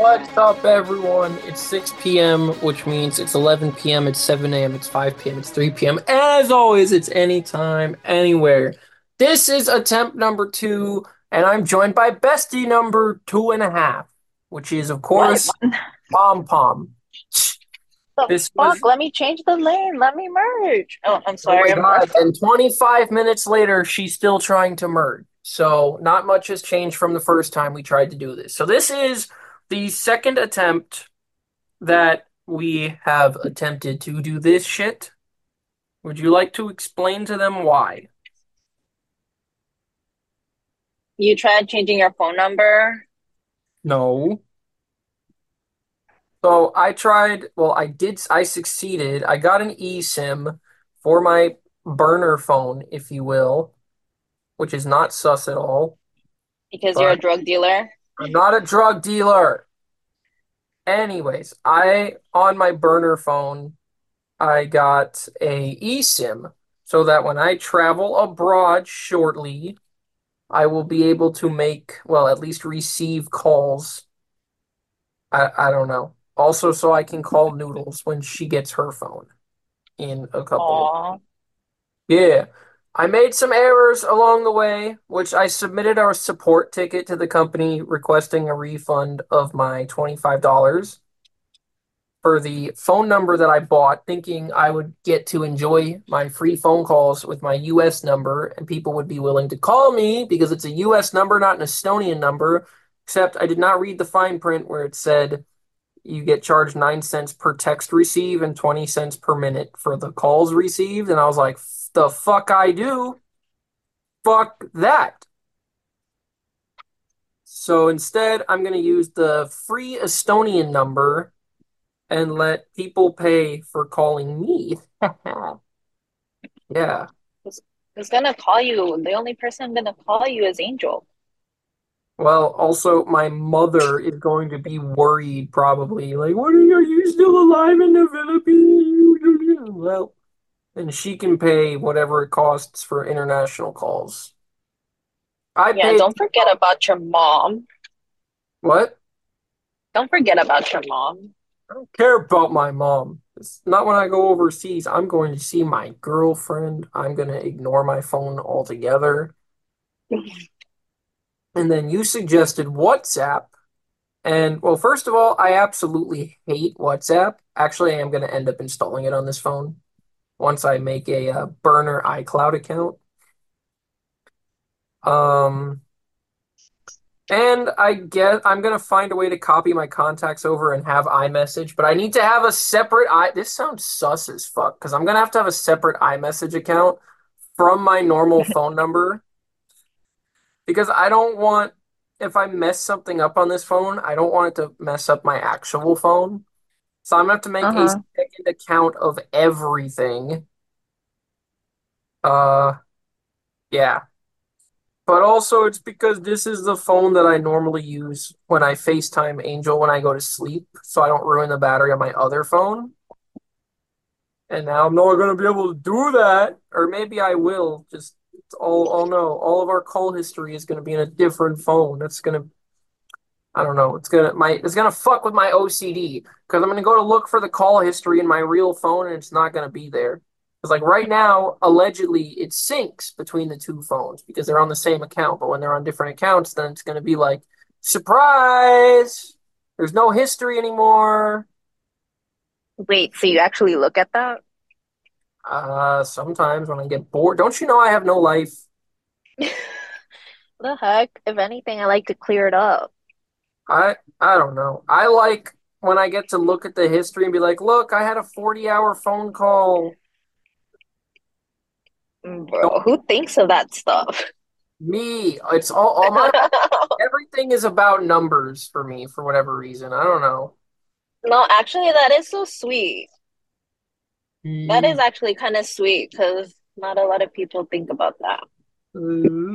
What's up, everyone? It's 6 p.m., which means it's 11 p.m., it's 7 a.m., it's 5 p.m., it's 3 p.m. As always, it's anytime, anywhere. This is attempt number two, and I'm joined by bestie number two and a half, which is, of course, Pom Pom. This fuck? was- Let me change the lane. Let me merge. Oh, I'm Oh sorry. I'm God. And 25 minutes later, she's still trying to merge. So, not much has changed from the first time we tried to do this. So, this is the second attempt that we have attempted to do this shit. Would you like to explain to them why? You tried changing your phone number. No. So, I tried, well, I did, I succeeded. I got an eSIM for my burner phone, if you will, which is not sus at all. Because you're a drug dealer. I'm not a drug dealer. Anyways, I on my burner phone, I got a eSIM so that when I travel abroad shortly, I will be able to make, well, at least receive calls. I I don't know. Also, so I can call Noodles when she gets her phone in a couple. Aw. Yeah. I made some errors along the way, which I submitted our support ticket to the company requesting a refund of my $25 for the phone number that I bought, thinking I would get to enjoy my free phone calls with my US number and people would be willing to call me because it's a US number, not an Estonian number. Except I did not read the fine print where it said you get charged 9 cents per text receive and 20 cents per minute for the calls received. And I was like, the fuck I do? Fuck that. So instead, I'm going to use the free Estonian number and let people pay for calling me. yeah. Who's gonna call you? The only person gonna call you is Angel. Well, also, my mother is going to be worried probably. Like, what are you, are you still alive in the Philippines? Well, and she can pay whatever it costs for international calls. I Yeah, paid don't forget about your mom. what? Don't forget about your mom. I don't care about my mom. It's not when I go overseas. I'm going to see my girlfriend. I'm going to ignore my phone altogether. And then you suggested WhatsApp. And well, first of all, I absolutely hate WhatsApp. Actually, I am going to end up installing it on this phone once I make a uh, burner iCloud account. Um, and I get I'm gonna find a way to copy my contacts over and have iMessage, but I need to have a separate i. This sounds sus as fuck because I'm gonna have to have a separate iMessage account from my normal phone number because I don't want if I mess something up on this phone, I don't want it to mess up my actual phone. So I'm gonna have to make a Uh-huh. second account of everything. Uh, yeah. But also, it's because this is the phone that I normally use when I FaceTime Angel when I go to sleep, so I don't ruin the battery on my other phone. And now I'm not going to be able to do that, or maybe I will. Just it's all, oh no, all of our call history is going to be in a different phone. That's going to, I don't know. It's gonna my it's gonna fuck with my OCD because I'm gonna go to look for the call history in my real phone and it's not gonna be there. Because like right now, allegedly it syncs between the two phones because they're on the same account, but when they're on different accounts, then it's gonna be like, surprise! There's no history anymore. Wait, so you actually look at that? Uh, sometimes when I get bored, don't you know I have no life? The heck? If anything, I like to clear it up. I I don't know. I like when I get to look at the history and be like, look, I had a 40 hour phone call. Mm, Bro, who thinks of that stuff? Me, it's all, all my everything is about numbers for me for whatever reason. I don't know. No, actually, that is so sweet. That is actually kind of sweet because not a lot of people think about that. Mm.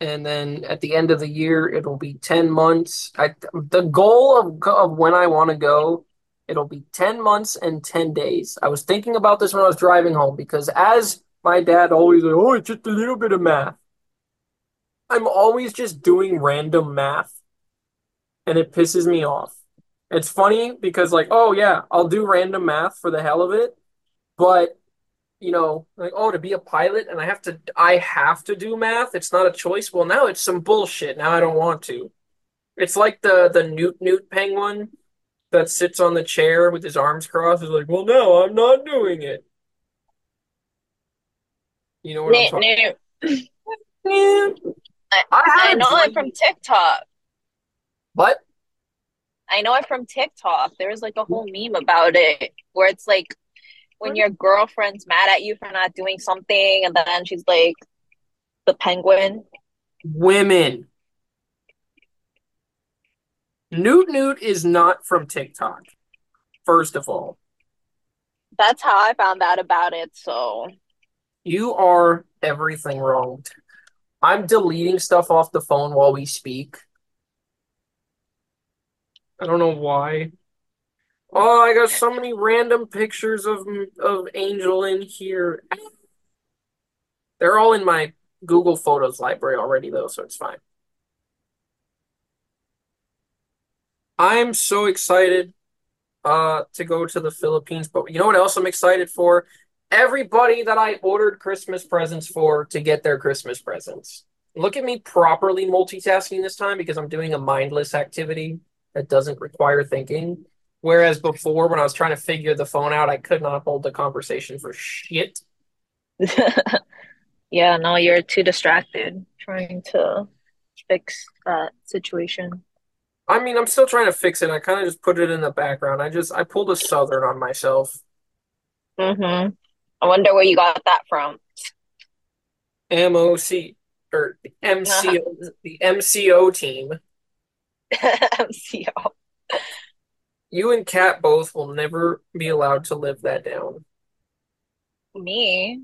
And then at the end of the year, it'll be 10 months. I, the goal of, of when I want to go, it'll be 10 months and 10 days. I was thinking about this when I was driving home because as my dad always said, oh, it's just a little bit of math. I'm always just doing random math and it pisses me off. It's funny because like, oh yeah, I'll do random math for the hell of it, but you know, like, oh, to be a pilot and I have to I have to do math. It's not a choice. Well, now it's some bullshit. Now I don't want to. It's like the the Noot Noot penguin that sits on the chair with his arms crossed is like, well, no, I'm not doing it. You know what I'm talking Newt. about? I, I I know it from TikTok. What? I know it from TikTok. There was like a whole meme about it where it's like when your girlfriend's mad at you for not doing something, and then she's like the penguin. Women. Noot Noot is not from TikTok, first of all. That's how I found out about it. So You are everything wrong. I'm deleting stuff off the phone while we speak. I don't know why. Oh, I got so many random pictures of of Angel in here. They're all in my Google Photos library already, though, so it's fine. I'm so excited uh to go to the Philippines, but you know what else I'm excited for? Everybody that I ordered Christmas presents for to get their Christmas presents. Look at me properly multitasking this time because I'm doing a mindless activity that doesn't require thinking. Whereas before, when I was trying to figure the phone out, I could not hold the conversation for shit. yeah, no, you're too distracted trying to fix that situation. I mean, I'm still trying to fix it. I kind of just put it in the background. I just I pulled a Southern on myself. Mm-hmm. I wonder where you got that from. MOC or the MCO the MCO team. MCO. You and Kat both will never be allowed to live that down. Me.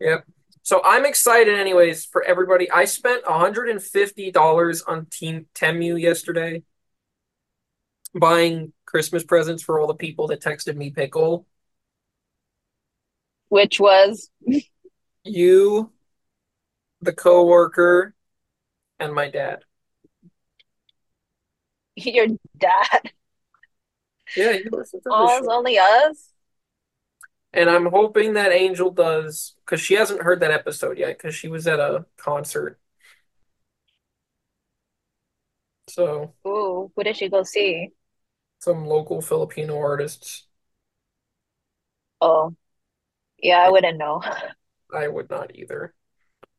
Yep. So I'm excited anyways for everybody. I spent $150 on Team Temu yesterday buying Christmas presents for all the people that texted me pickle. Which was You, the coworker, and my dad. your dad. Yeah, you listen to show. only us? And I'm hoping that Angel does, because she hasn't heard that episode yet, because she was at a concert. So, Ooh, who did she go see? some local Filipino artists. Oh, yeah, I wouldn't know. I would not either.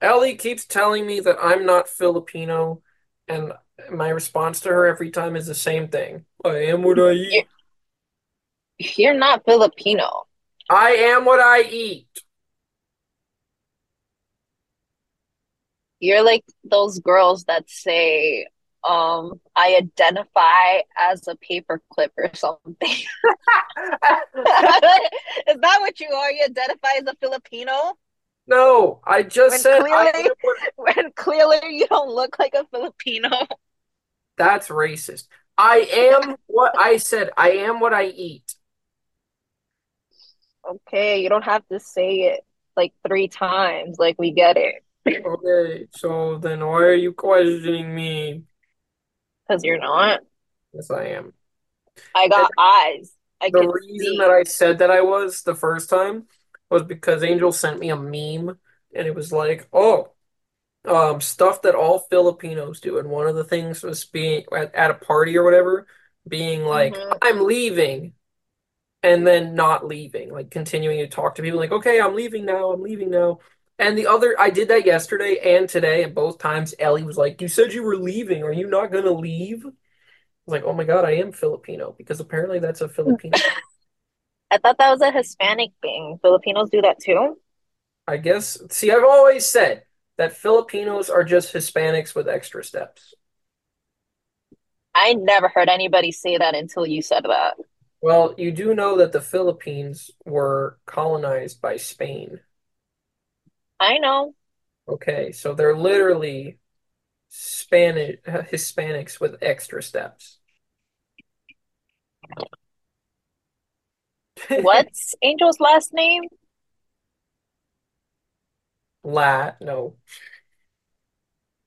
Ellie keeps telling me that I'm not Filipino, and my response to her every time is the same thing. I am what I eat. You're not Filipino. I am what I eat. You're like those girls that say, um, I identify as a paperclip or something. Is that what you are? You identify as a Filipino? No, I just When said clearly, what. when clearly you don't look like a Filipino. That's racist. I am what I said. I am what I eat. Okay, you don't have to say it like three times. Like we get it. Okay, so then why are you questioning me? Because you're not. Yes, I am. I got eyes. I The reason see. that I said that I was the first time was because Angel sent me a meme and it was like, oh, um, stuff that all Filipinos do. And one of the things was being at, at a party or whatever, being like, hmm I'm leaving, and then not leaving, like continuing to talk to people, like, okay, I'm leaving now, I'm leaving now. And the other, I did that yesterday and today, and both times Ellie was like, You said you were leaving. Are you not gonna leave? I was like, Oh my God, I am Filipino because apparently that's a Filipino. I thought that was a Hispanic thing. Filipinos do that too. I guess. See, I've always said that Filipinos are just Hispanics with extra steps. I never heard anybody say that until you said that. Well, you do know that the Philippines were colonized by Spain. I know. Okay, so they're literally Spanish Hispanics with extra steps. What's Angel's last name? La, no.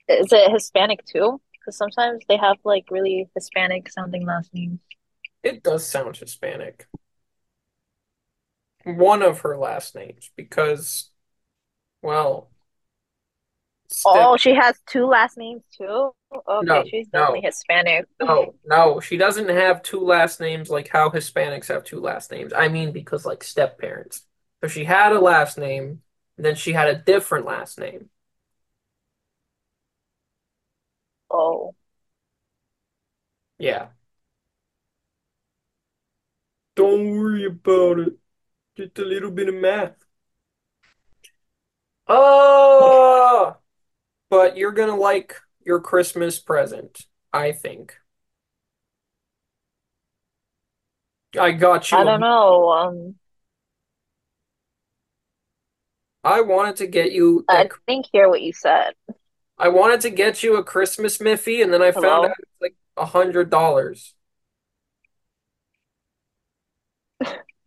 Is it Hispanic too? Because sometimes they have like really Hispanic sounding last names. It does sound Hispanic. One of her last names, because, well. Oh, she has two last names too? No, Okay, she's definitely no, Hispanic. no, no. She doesn't have two last names like how Hispanics have two last names. I mean, because like step parents. So she had a last name, and then she had a different last name. Oh, Yeah. Don't worry about it. Just a little bit of math. Oh, but you're gonna like your Christmas present, I think. I got you I don't know. Um, I wanted to get you I didn't hear what you said. I wanted to get you a Christmas Miffy, and then I found out it's like a hundred dollars.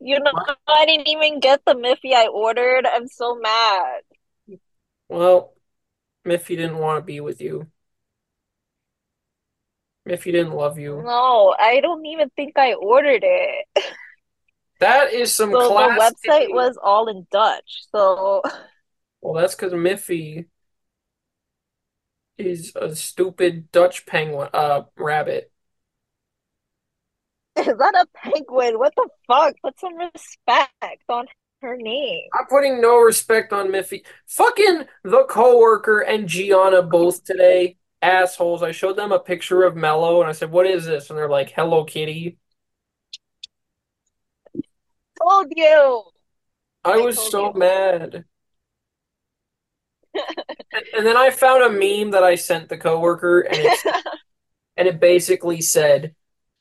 You know, I didn't even get the Miffy I ordered. I'm so mad. Well, Miffy didn't want to be with you. Miffy didn't love you. No, I don't even think I ordered it. That is some So the website was all in Dutch. So Well, that's because Miffy is a stupid Dutch penguin, uh, rabbit. is that a penguin? What the fuck? Put some respect on her name. I'm putting no respect on Miffy. Fucking the coworker and Gianna both today, assholes. I showed them a picture of Mello and I said, "What is this?" And they're like, "Hello Kitty." Told you. I I was so you. mad. And, and then I found a meme that I sent the coworker, and and it basically said,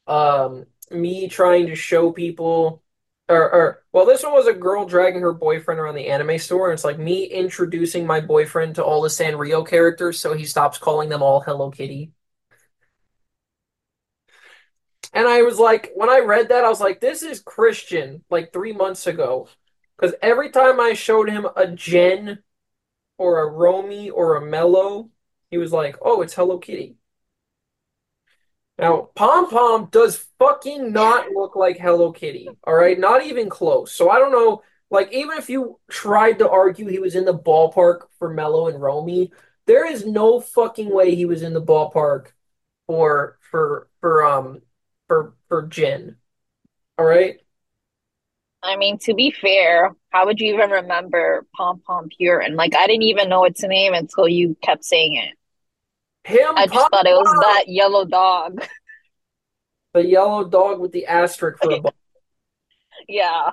um, me trying to show people, or, or well, this one was a girl dragging her boyfriend around the anime store, and it's like me introducing my boyfriend to all the Sanrio characters, so he stops calling them all Hello Kitty. And I was like, when I read that, I was like, this is Christian, like three months ago, because every time I showed him a Jen or a Romy or a Mello, he was like, oh, it's Hello Kitty. Now, Pom Pom does fucking not look like Hello Kitty. All right, not even close. So I don't know. Like, even if you tried to argue he was in the ballpark for Mello and Romy, there is no fucking way he was in the ballpark for for for um for for Jen. All right, I mean, to be fair, how would you even remember Pom Pom Purin? Like, I didn't even know its name until you kept saying it. Him I just thought it was that yellow dog. the yellow dog with the asterisk for a ball. Yeah.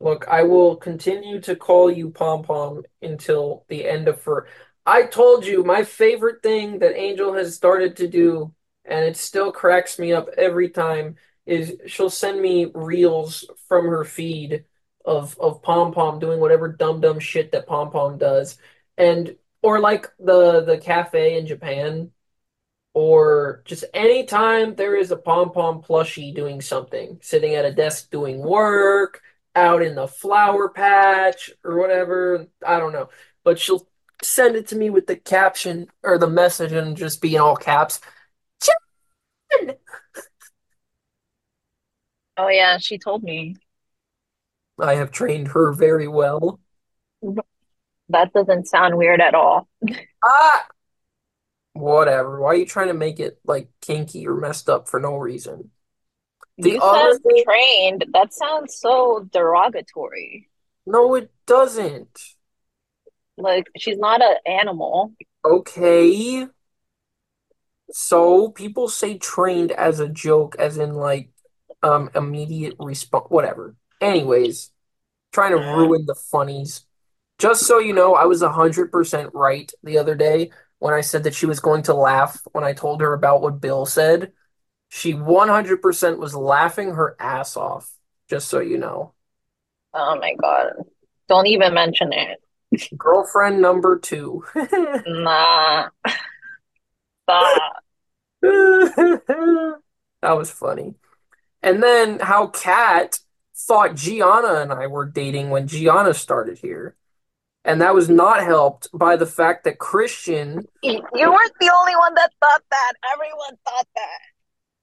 Look, I will continue to call you Pom Pom until the end of for. I told you my favorite thing that Angel has started to do, and it still cracks me up every time, is she'll send me reels from her feed of of Pom Pom doing whatever dumb dumb shit that Pom Pom does, and or like the the cafe in Japan, or just anytime there is a Pom Pom plushie doing something, sitting at a desk doing work out in the flower patch or whatever. I don't know. But she'll send it to me with the caption or the message and just be in all caps. Oh, yeah, she told me. I have trained her very well. Mm-hmm. That doesn't sound weird at all. Ah, whatever. Why are you trying to make it like kinky or messed up for no reason? The You other thing, trained. That sounds so derogatory. no, it doesn't. Like, she's not an animal. Okay. So people say trained as a joke, as in like um immediate response, whatever. Anyways, trying to ruin the funnies. Just so you know, I was 100% right the other day when I said that she was going to laugh when I told her about what Bill said. She 100% was laughing her ass off, just so you know. Oh my God. Don't even mention it. Girlfriend number two. Nah, stop. That was funny. And then how Kat thought Gianna and I were dating when Gianna started here. And that was not helped by the fact that Christian. You weren't the only one that thought that. Everyone thought that.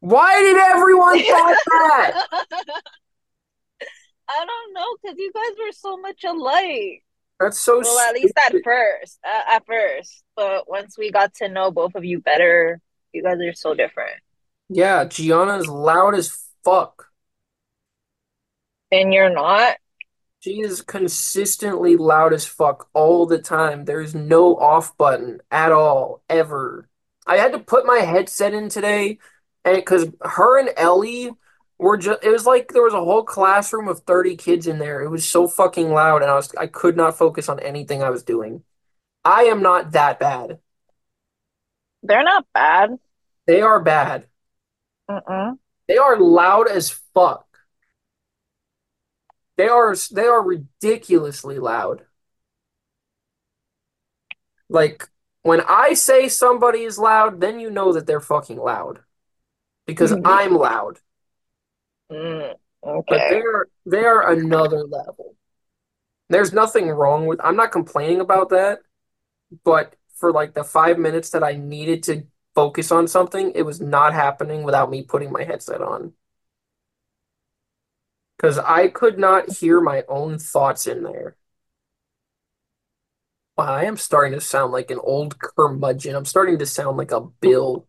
Why did everyone thought that? I don't know, because you guys were so much alike. That's so Well, at least at first. Uh, at first. But once we got to know both of you better, you guys are so different. Yeah, Gianna is loud as fuck. And you're not? She is consistently loud as fuck all the time. There's no off button at all, ever. I had to put my headset in today, and because her and Ellie were just, it was like there was a whole classroom of 30 kids in there. It was so fucking loud, and I was, I could not focus on anything I was doing. I am not that bad. They're not bad. They are bad. Mm-mm. They are loud as fuck. They are they are ridiculously loud. Like when I say somebody is loud, then you know that they're fucking loud because I'm loud. Mm, But they're they are another level. There's nothing wrong with I'm not complaining about that, but for like the five minutes that I needed to focus on something, it was not happening without me putting my headset on. Because I could not hear my own thoughts in there. Wow, I am starting to sound like an old curmudgeon. I'm starting to sound like a Bill.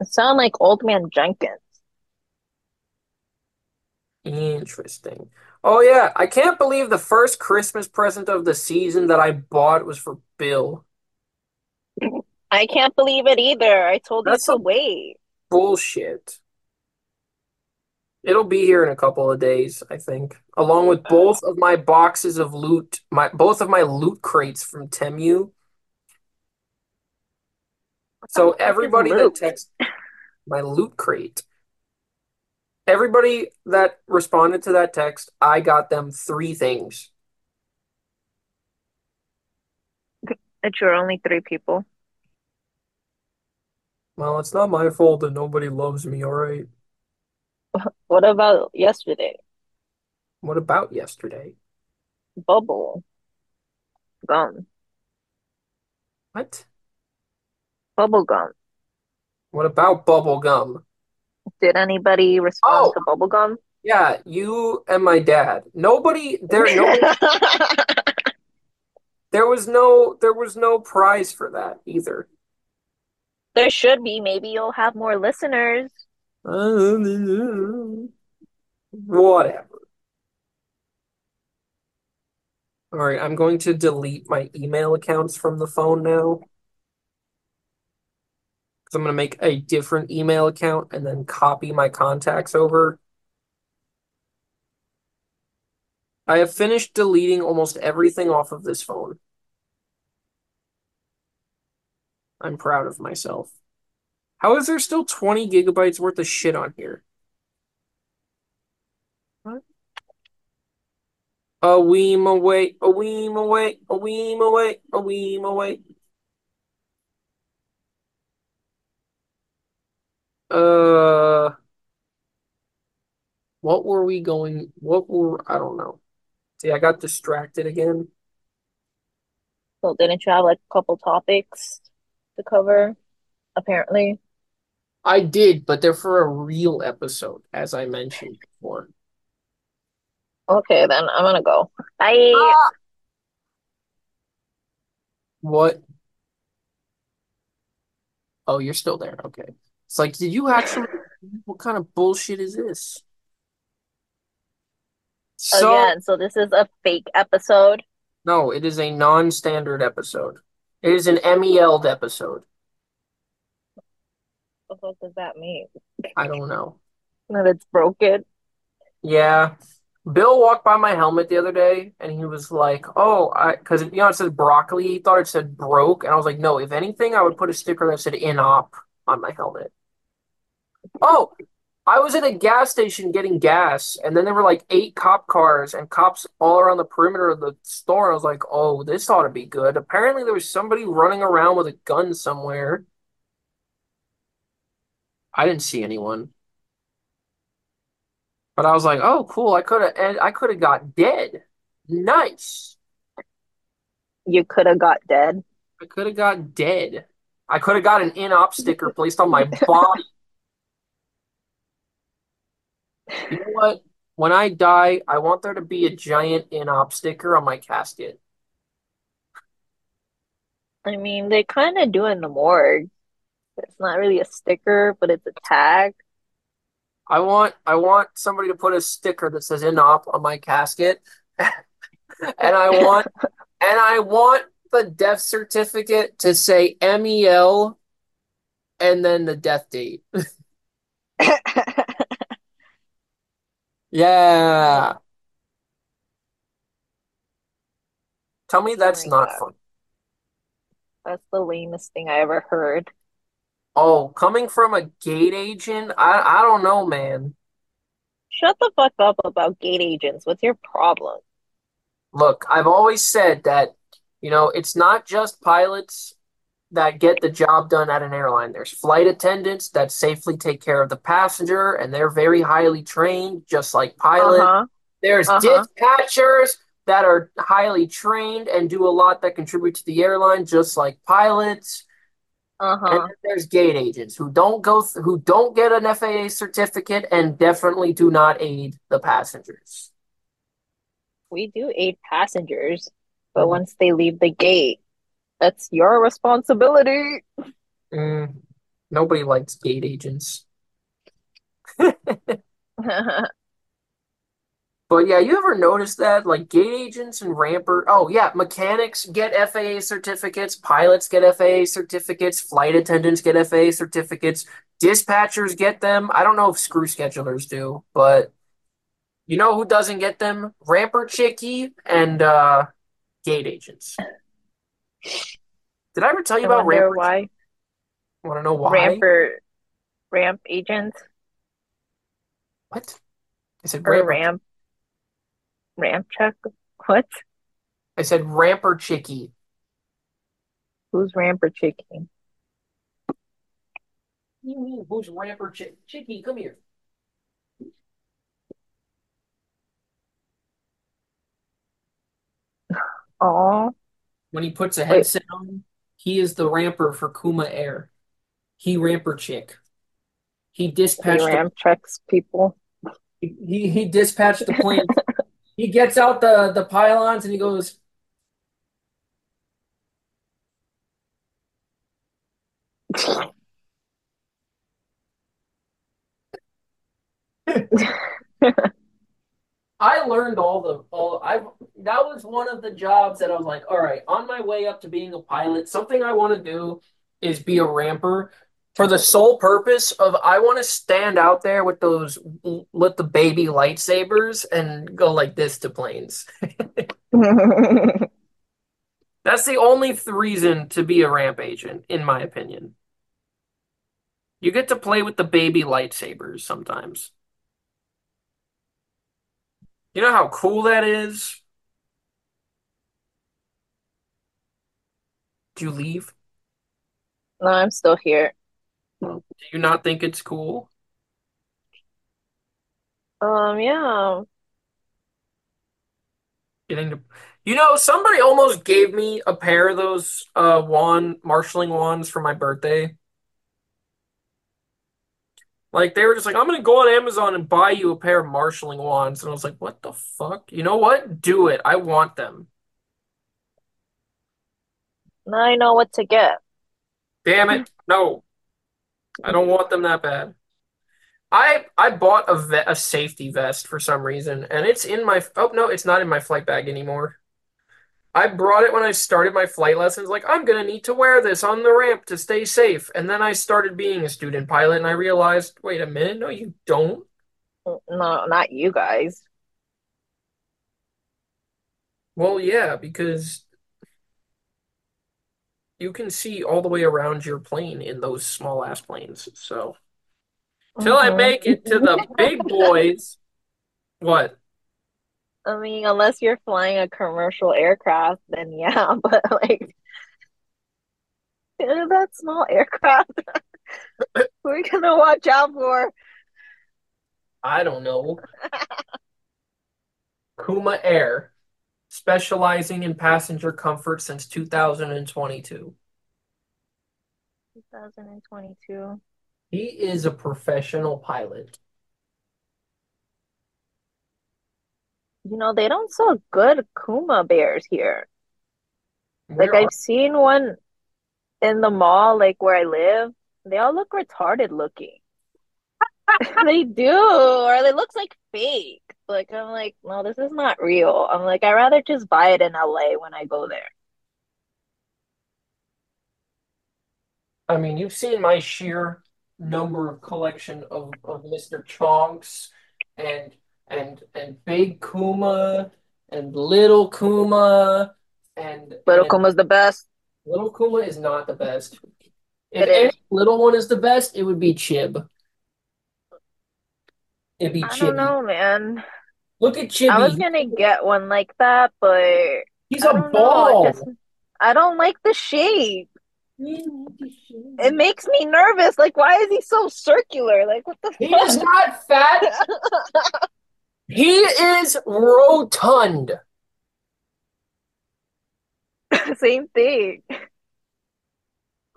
You sound like Old Man Jenkins. Interesting. Oh yeah, I can't believe the first Christmas present of the season that I bought was for Bill. I can't believe it either. I told you to wait. bullshit. It'll be here in a couple of days, I think, along with both of my boxes of loot, my both of my loot crates from Temu. So oh, everybody that texts my loot crate, everybody that responded to that text, I got them three things. It's your only three people. Well, it's not my fault that nobody loves me, all right? What about yesterday? What about yesterday? Bubble gum. What? Bubble gum. What about bubble gum? Did anybody respond Oh, to bubble gum? yeah, you and my dad. Nobody there, nobody there was no there was no prize for that either. There should be. Maybe you'll have more listeners. Whatever. All right, I'm going to delete my email accounts from the phone now because I'm going to make a different email account and then copy my contacts over. I have finished deleting almost everything off of this phone. I'm proud of myself. How is there still 20 gigabytes worth of shit on here? What? A weem away, a weem away, a weem away, a weem away. Uh, what were we going? What were, I don't know. See, I got distracted again. So didn't you have like a couple topics to cover? Apparently. I did, but they're for a real episode, as I mentioned before. Okay, then I'm gonna go. Bye. Ah! What? Oh, you're still there. Okay. It's like, did you actually, what kind of bullshit is this? So, Again, so this is a fake episode. no, it is a non-standard episode. It is an MEL'd episode. What the fuck does that mean? I don't know. That it's broken. Yeah. Bill walked by my helmet the other day and he was like, "Oh, I because you know it says broccoli. He thought it said broke, and I was like, "No, if anything, I would put a sticker that said in op on my helmet." Oh, I was at a gas station getting gas, and then there were like eight cop cars and cops all around the perimeter of the store. I was like, "Oh, this ought to be good." Apparently, there was somebody running around with a gun somewhere. I didn't see anyone, but I was like, "Oh, cool. I could have and I could have got dead. Nice." You could have got dead. I could have got dead. I could have got an in-op sticker placed on my body. You know what? When I die, I want there to be a giant in-op sticker on my casket. I mean, they kind of do in the morgue. It's not really a sticker, but it's a tag. I want I want somebody to put a sticker that says in-op on my casket. And I want and I want the death certificate to say MEL and then the death date. Yeah. Tell me Oh that's my not God. fun. That's the lamest thing I ever heard. Oh, coming from a gate agent, I I don't know, man. Shut the fuck up about gate agents. What's your problem? Look, I've always said that, you know, it's not just pilots that get the job done at an airline. There's flight attendants that safely take care of the passenger, and they're very highly trained, just like pilots. Uh-huh. There's Uh-huh. dispatchers that are highly trained and do a lot that contribute to the airline, just like pilots. And Uh-huh. then there's gate agents who don't go th- who don't get an FAA certificate and definitely do not aid the passengers. We do aid passengers, but Mhm. once they leave the gate, that's your responsibility. Mm, nobody likes gate agents. But yeah, you ever notice that? Like gate agents and ramper. Oh yeah, mechanics get FAA certificates, pilots get FAA certificates, flight attendants get FAA certificates, dispatchers get them. I don't know if screw schedulers do, but you know who doesn't get them? Ramper Chicky and uh gate agents. Did I ever tell you I about ramper? why Want to know why? ramper ramp agents What? I said ramp ramp check. What? I said ramper Chicky. Who's ramper do you mean? Who's ramper Chick? Chicky? Come here. Oh, When he puts a wait, headset on, he is the ramper for Kuma Air. He ramper chick. He he dispatched the ramp checks people. he he dispatched the plane. He gets out the the pylons and he goes, I learned all the all I that was one of the jobs that I was like, all right, on my way up to being a pilot, something I want to do is be a ramper for the sole purpose of I want to stand out there with those with the baby lightsabers and go like this to planes. That's the only th reason to be a ramp agent, in my opinion. You get to play with the baby lightsabers sometimes. You know how cool that is? Do you leave? No, I'm still here. Do you not think it's cool? Um, yeah. Getting to, you know, somebody almost gave me a pair of those uh wand marshalling wands for my birthday. Like they were just like, I'm gonna go on Amazon and buy you a pair of marshalling wands, and I was like, what the fuck? You know what? Do it. I want them. Now I know what to get. Damn it. No, I don't want them that bad. I I bought a ve a safety vest for some reason, and it's in my oh no, it's not in my flight bag anymore. I brought it when I started my flight lessons, like I'm gonna need to wear this on the ramp to stay safe. And then I started being a student pilot, and I realized, wait a minute, no, you don't. Mm, no, not you guys. Well, yeah, because you can see all the way around your plane in those small ass planes. So till I hmm make it to the big boys, what? I mean, unless you're flying a commercial aircraft, then yeah, but like that small aircraft, we're gonna watch out for. I don't know. Kuma Air. Specializing in passenger comfort since 2022. 2022. He is a professional pilot. You know, they don't sell good Kuma bears here. Like are I've seen one in the mall, like where I live. They all look retarded looking. They do, or it looks like fake. Like I'm like, no, this is not real. I'm like, I'd rather just buy it in LA when I go there. I mean, you've seen my sheer number of collection of, of Mr. Chonks and and and Big Kuma and Little Kuma and Little and Kuma's the best. Little Kuma is not the best. If It any little one is the best, it would be Chib. It'd be I don't know, man. Look at Chibi. I was gonna get one like that, but I He's a don't know. It ball. just I don't like the shape. It makes me nervous. Like, why is he so circular? Like, what the He is not fat. He is rotund. Same thing.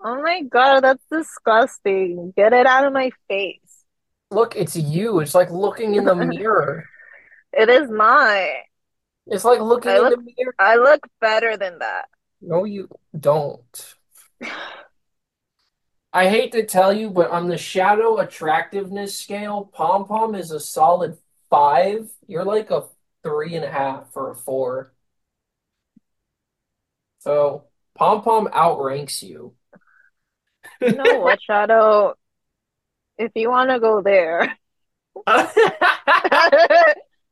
Oh my God, that's disgusting. Get it out of my face. Look, it's you. It's like looking in the mirror. It is not. It's like looking I in the mirror. I look better than that. No, you don't. I hate to tell you, but on the shadow attractiveness scale, Pom Pom is a solid five. You're like a three and a half or a four. So Pom Pom outranks you. You know what, Shadow? If you want to go there, I'm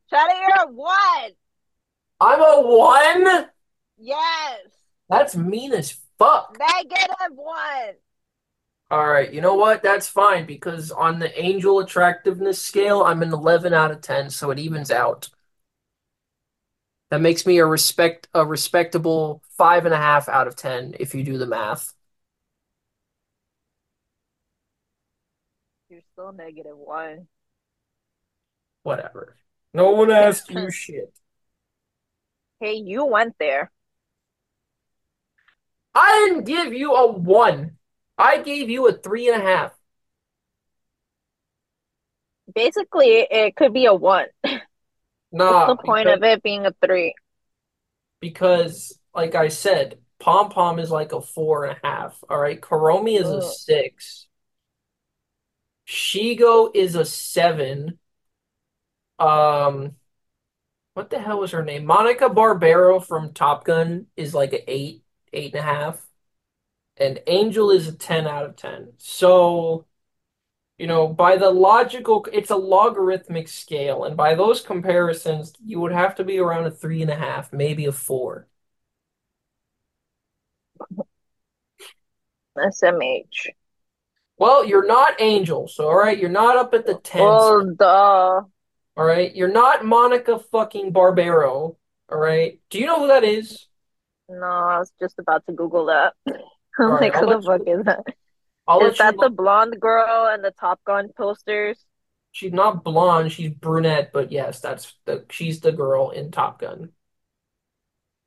Shadow, you're a one. I'm a one? Yes, That's mean as fuck. negative one. All right, you know what? That's fine because on the angel attractiveness scale, I'm an 11 out of 10, so it evens out. That makes me a respect a respectable five and a half out of 10 if you do the math. You're still negative one. Whatever. No one asked you shit. Hey, you went there. I didn't give you a one. I gave you a three and a half. Basically, it could be a one. What's the point because, of it being a three? because like I said, Pom Pom is like a four and a half. All right, Kuromi is a six. Shego is a seven. Um, what the hell was her name? Monica Barbero from Top Gun is like an eight, eight and a half. And Angel is a 10 out of 10. So, you know, by the logical, it's a logarithmic scale. And by those comparisons, you would have to be around a three and a half, maybe a four. SMH. Well, you're not Angel, so all right, you're not up at the 10s. Well, duh. All right, you're not Monica fucking Barbero. All right, do you know who that is? No, I was just about to Google that. I'm right, like, I'll who the fuck you. is that? I'll Is that the look. blonde girl and the Top Gun posters? She's not blonde, she's brunette, but yes, that's the she's the girl in Top Gun.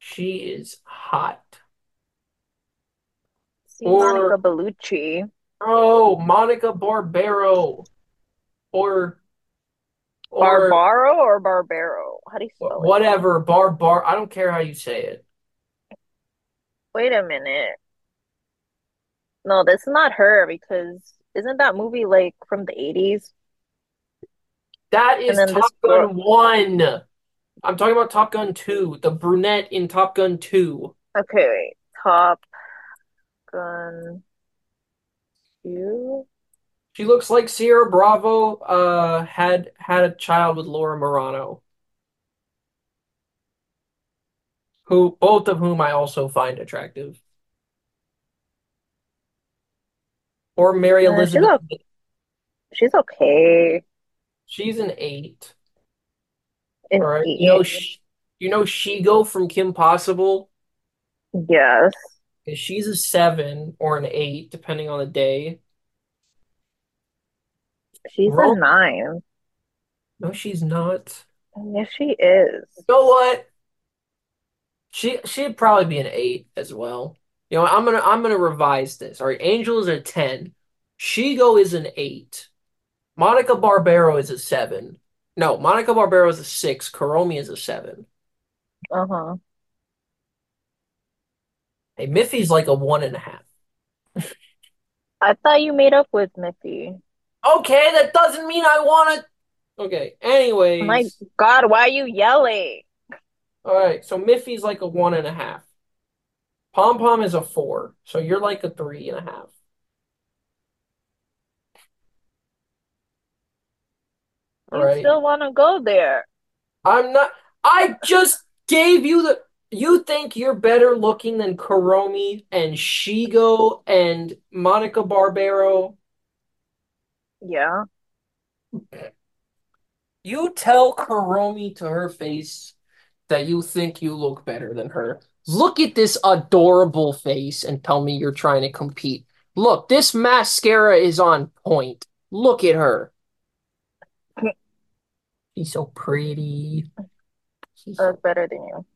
She is hot. See Or Monica Bellucci. Oh, Monica Barbero, or or Barbaro or Barbero? How do you spell it? whatever. Bar Bar. I don't care how you say it. Wait a minute. No, that's not her because isn't that movie like from the 80s? That is Top girl. Gun 1. I'm talking about Top Gun 2, the brunette in Top Gun 2. Okay, wait. Top Gun 2? She looks like Sierra Bravo uh had had a child with Laura Morano, who both of whom I also find attractive. Or Mary Uh, she's Elizabeth. she's okay. She's an 8. An All right. You know she, you know Shego from Kim Possible? Yes. She's a 7 or an 8 depending on the day. She's a nine. No, she's not. Yes, she is. You know what? She she'd probably be an eight as well. You know, I'm gonna I'm gonna revise this. All right, Angel is a 10. Shego is an eight. Monica Barbero is a seven. No, Monica Barbero is a six. Kuromi is a seven. Uh-huh. Hey, Miffy's like a one and a half. I thought you made up with Miffy. Okay, that doesn't mean I want to. Okay, anyways. My. God, why are you yelling? All right, so Miffy's like a one and a half. Pom Pom is a four, so you're like a three and a half. All You right. still want to go there? I'm not. I just gave you the. You think you're better looking than Kuromi and Shego and Monica Barbero? Yeah. You tell Kuromi to her face that you think you look better than her. Look at this adorable face and tell me you're trying to compete. Look, this mascara is on point. Look at her. She's so pretty. She's so, better than you.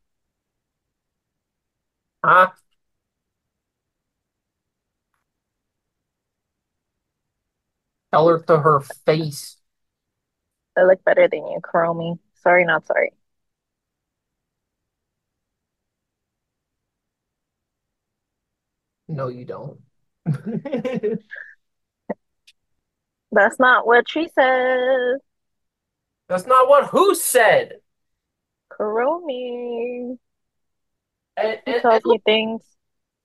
Huh? Tell her to her face. I look better than you, Kuromi. Sorry, not sorry. No, you don't. That's not what she says. That's not what who said. Kuromi. And, She and, and tells me look, things.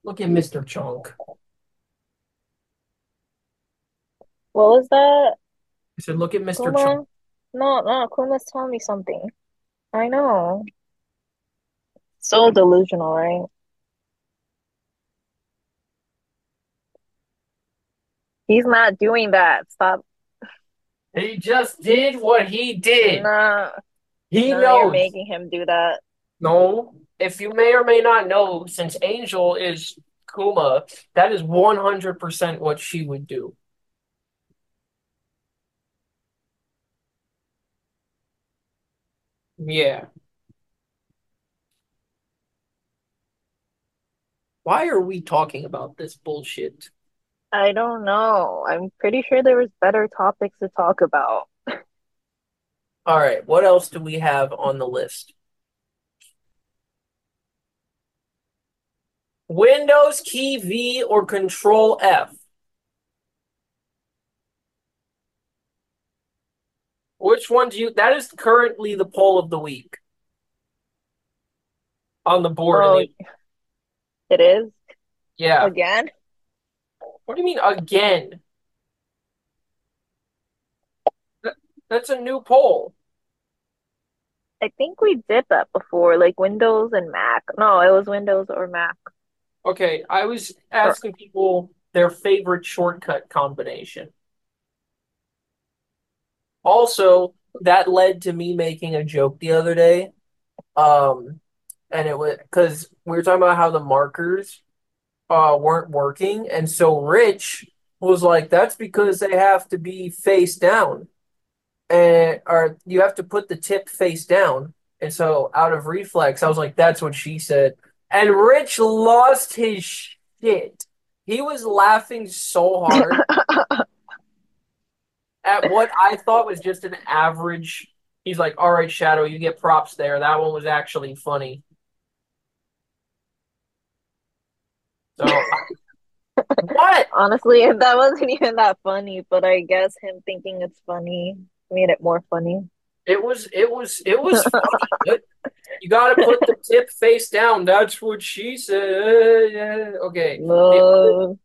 look at Mr. Chunk. What was that? I said, look at Mr. Chunk. No, no, Kuma's telling me something. I know. So delusional, right? He's not doing that. Stop. He just did what he did. Nah, He nah, you're making him do that. No, if you may or may not know, since Angel is Kuma, that is 100% what she would do. Yeah. Why are we talking about this bullshit? I don't know. I'm pretty sure there was better topics to talk about. All right, what else do we have on the list? Windows key V or Control F? Which one do you? That is currently the poll of the week on the board. Oh, the- it is yeah. again. What do you mean again? That- That's a new poll. I think we did that before, like Windows and Mac. No, it was Windows or Mac. Okay, I was asking people their favorite shortcut combination. Also, that led to me making a joke the other day. Um, and it was because we were talking about how the markers uh weren't working, and so Rich was like, "That's because they have to be face down, and or you have to put the tip face down." And so, out of reflex, I was like, "That's what she said." And Rich lost his shit. He was laughing so hard at what I thought was just an average. He's like, "All right, Shadow, you get props there. That one was actually funny." So, what? Honestly, that wasn't even that funny, but I guess him thinking it's funny made it more funny. It was, it was, it was you got to put the tip face down. That's what she said. Okay. The other, No.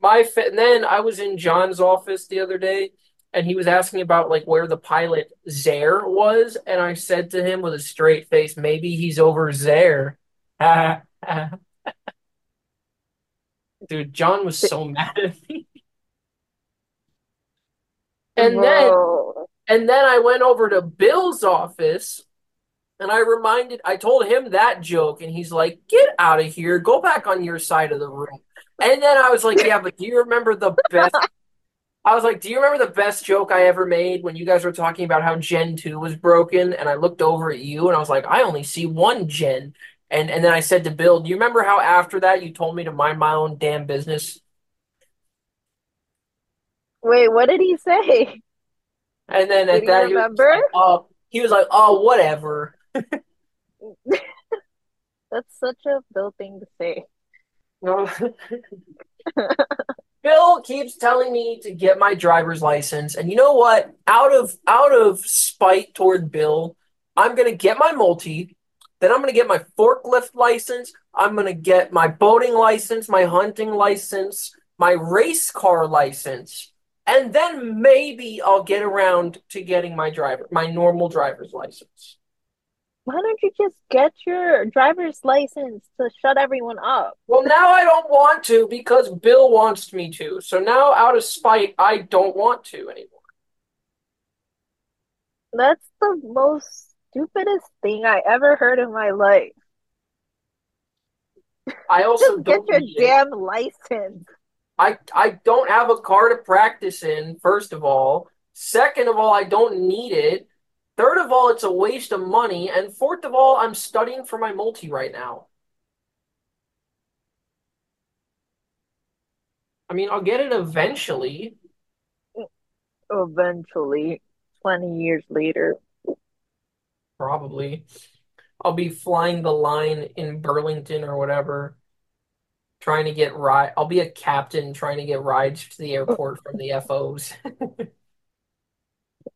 my fa- and then I was in John's office the other day, and he was asking about like where the pilot Zare was, and I said to him with a straight face, "Maybe he's over there." Dude, John was so mad at me. And then and then I went over to Bill's office and I reminded I told him that joke and he's like, "Get out of here. Go back on your side of the room." And then I was like, "Yeah, but do you remember the best I was like, "Do you remember the best joke I ever made when you guys were talking about how Gen 2 was broken?" And I looked over at you and I was like, "I only see one Gen." And and then I said to Bill, "Do you remember how after that you told me to mind my own damn business?" Wait, what did he say? And then Did at you that he was remember? like, "Oh," he was like, "Oh, whatever." That's such a Bill thing to say. Bill keeps telling me to get my driver's license, and you know what? Out of out of spite toward Bill, I'm gonna get my multi, then I'm gonna get my forklift license, I'm gonna get my boating license, my hunting license, my race car license, and then maybe I'll get around to getting my driver my normal driver's license. Why don't you just get your driver's license to shut everyone up? Well, now I don't want to because Bill wants me to. So now, out of spite, I don't want to anymore. That's the most stupidest thing I ever heard in my life. I also Just get your need it. damn license. I I don't have a car to practice in, first of all. Second of all, I don't need it. Third of all, it's a waste of money. And fourth of all, I'm studying for my multi right now. I mean, I'll get it eventually, Eventually, 20 years later. probably. I'll be flying the line in Burlington or whatever, trying to get ride. I'll be a captain trying to get rides to the airport from the FOs.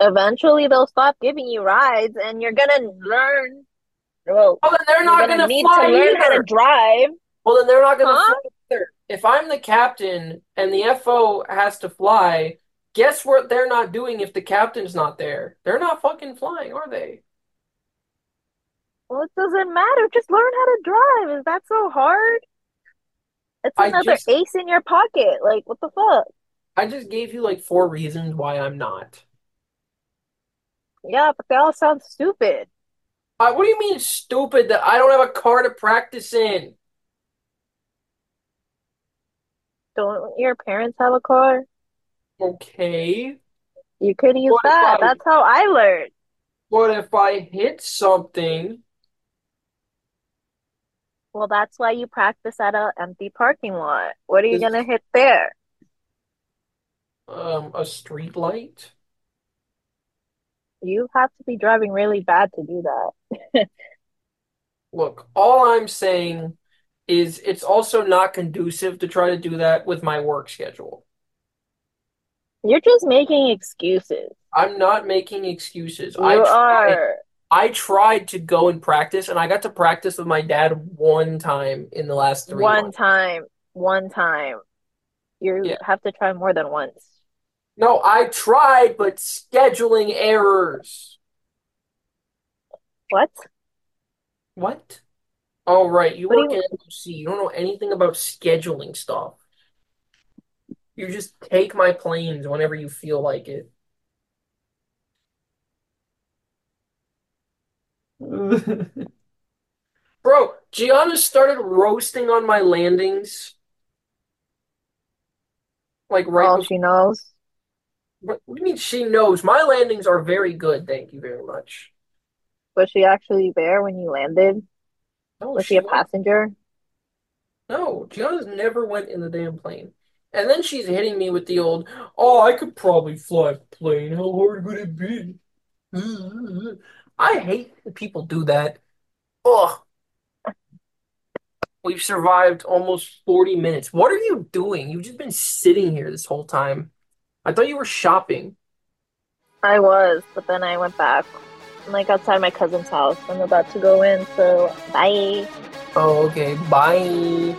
Eventually, they'll stop giving you rides and you're gonna learn. Well, Well, then they're not gonna gonna need to fly learn how to drive. Well, then they're not gonna Huh? fly either. If I'm the captain and the FO has to fly, guess what they're not doing if the captain's not there? They're not fucking flying, are they? Well, it doesn't matter. Just learn how to drive. Is that so hard? It's another just ace in your pocket. Like, what the fuck? I just gave you like four reasons why I'm not. Yeah, but they all sound stupid. Uh, what do you mean stupid that I don't have a car to practice in? Don't your parents have a car? Okay. You could use What that. I That's how I learned. what if I hit something? Well, that's why you practice at an empty parking lot. What are you gonna hit there? um a street light? You have to be driving really bad to do that. Look, all I'm saying is it's also not conducive to try to do that with my work schedule. You're just making excuses. I'm not making excuses. I You tried are I tried to go and practice and I got to practice with my dad one time in the last three one months. time, one time. You Yeah. have to try more than once. No, I tried, but scheduling errors. What? What? Oh, right. You What work you in MOC. You don't know anything about scheduling stuff. You just take my planes whenever you feel like it. Bro, Gianna started roasting on my landings, like right all she knows? What, what do you mean she knows? My landings are very good, thank you very much. Was she actually there when you landed? No, Was she she a passenger? No, Gianna's never went in the damn plane. And then she's hitting me with the old, oh, I could probably fly a plane. How hard would it be? I hate when people do that. Ugh. We've survived almost 40 minutes. What are you doing? You've just been sitting here this whole time. I thought you were shopping. I was, but then I went back. I'm like outside my cousin's house. I'm about to go in, so bye. Oh, okay. Bye.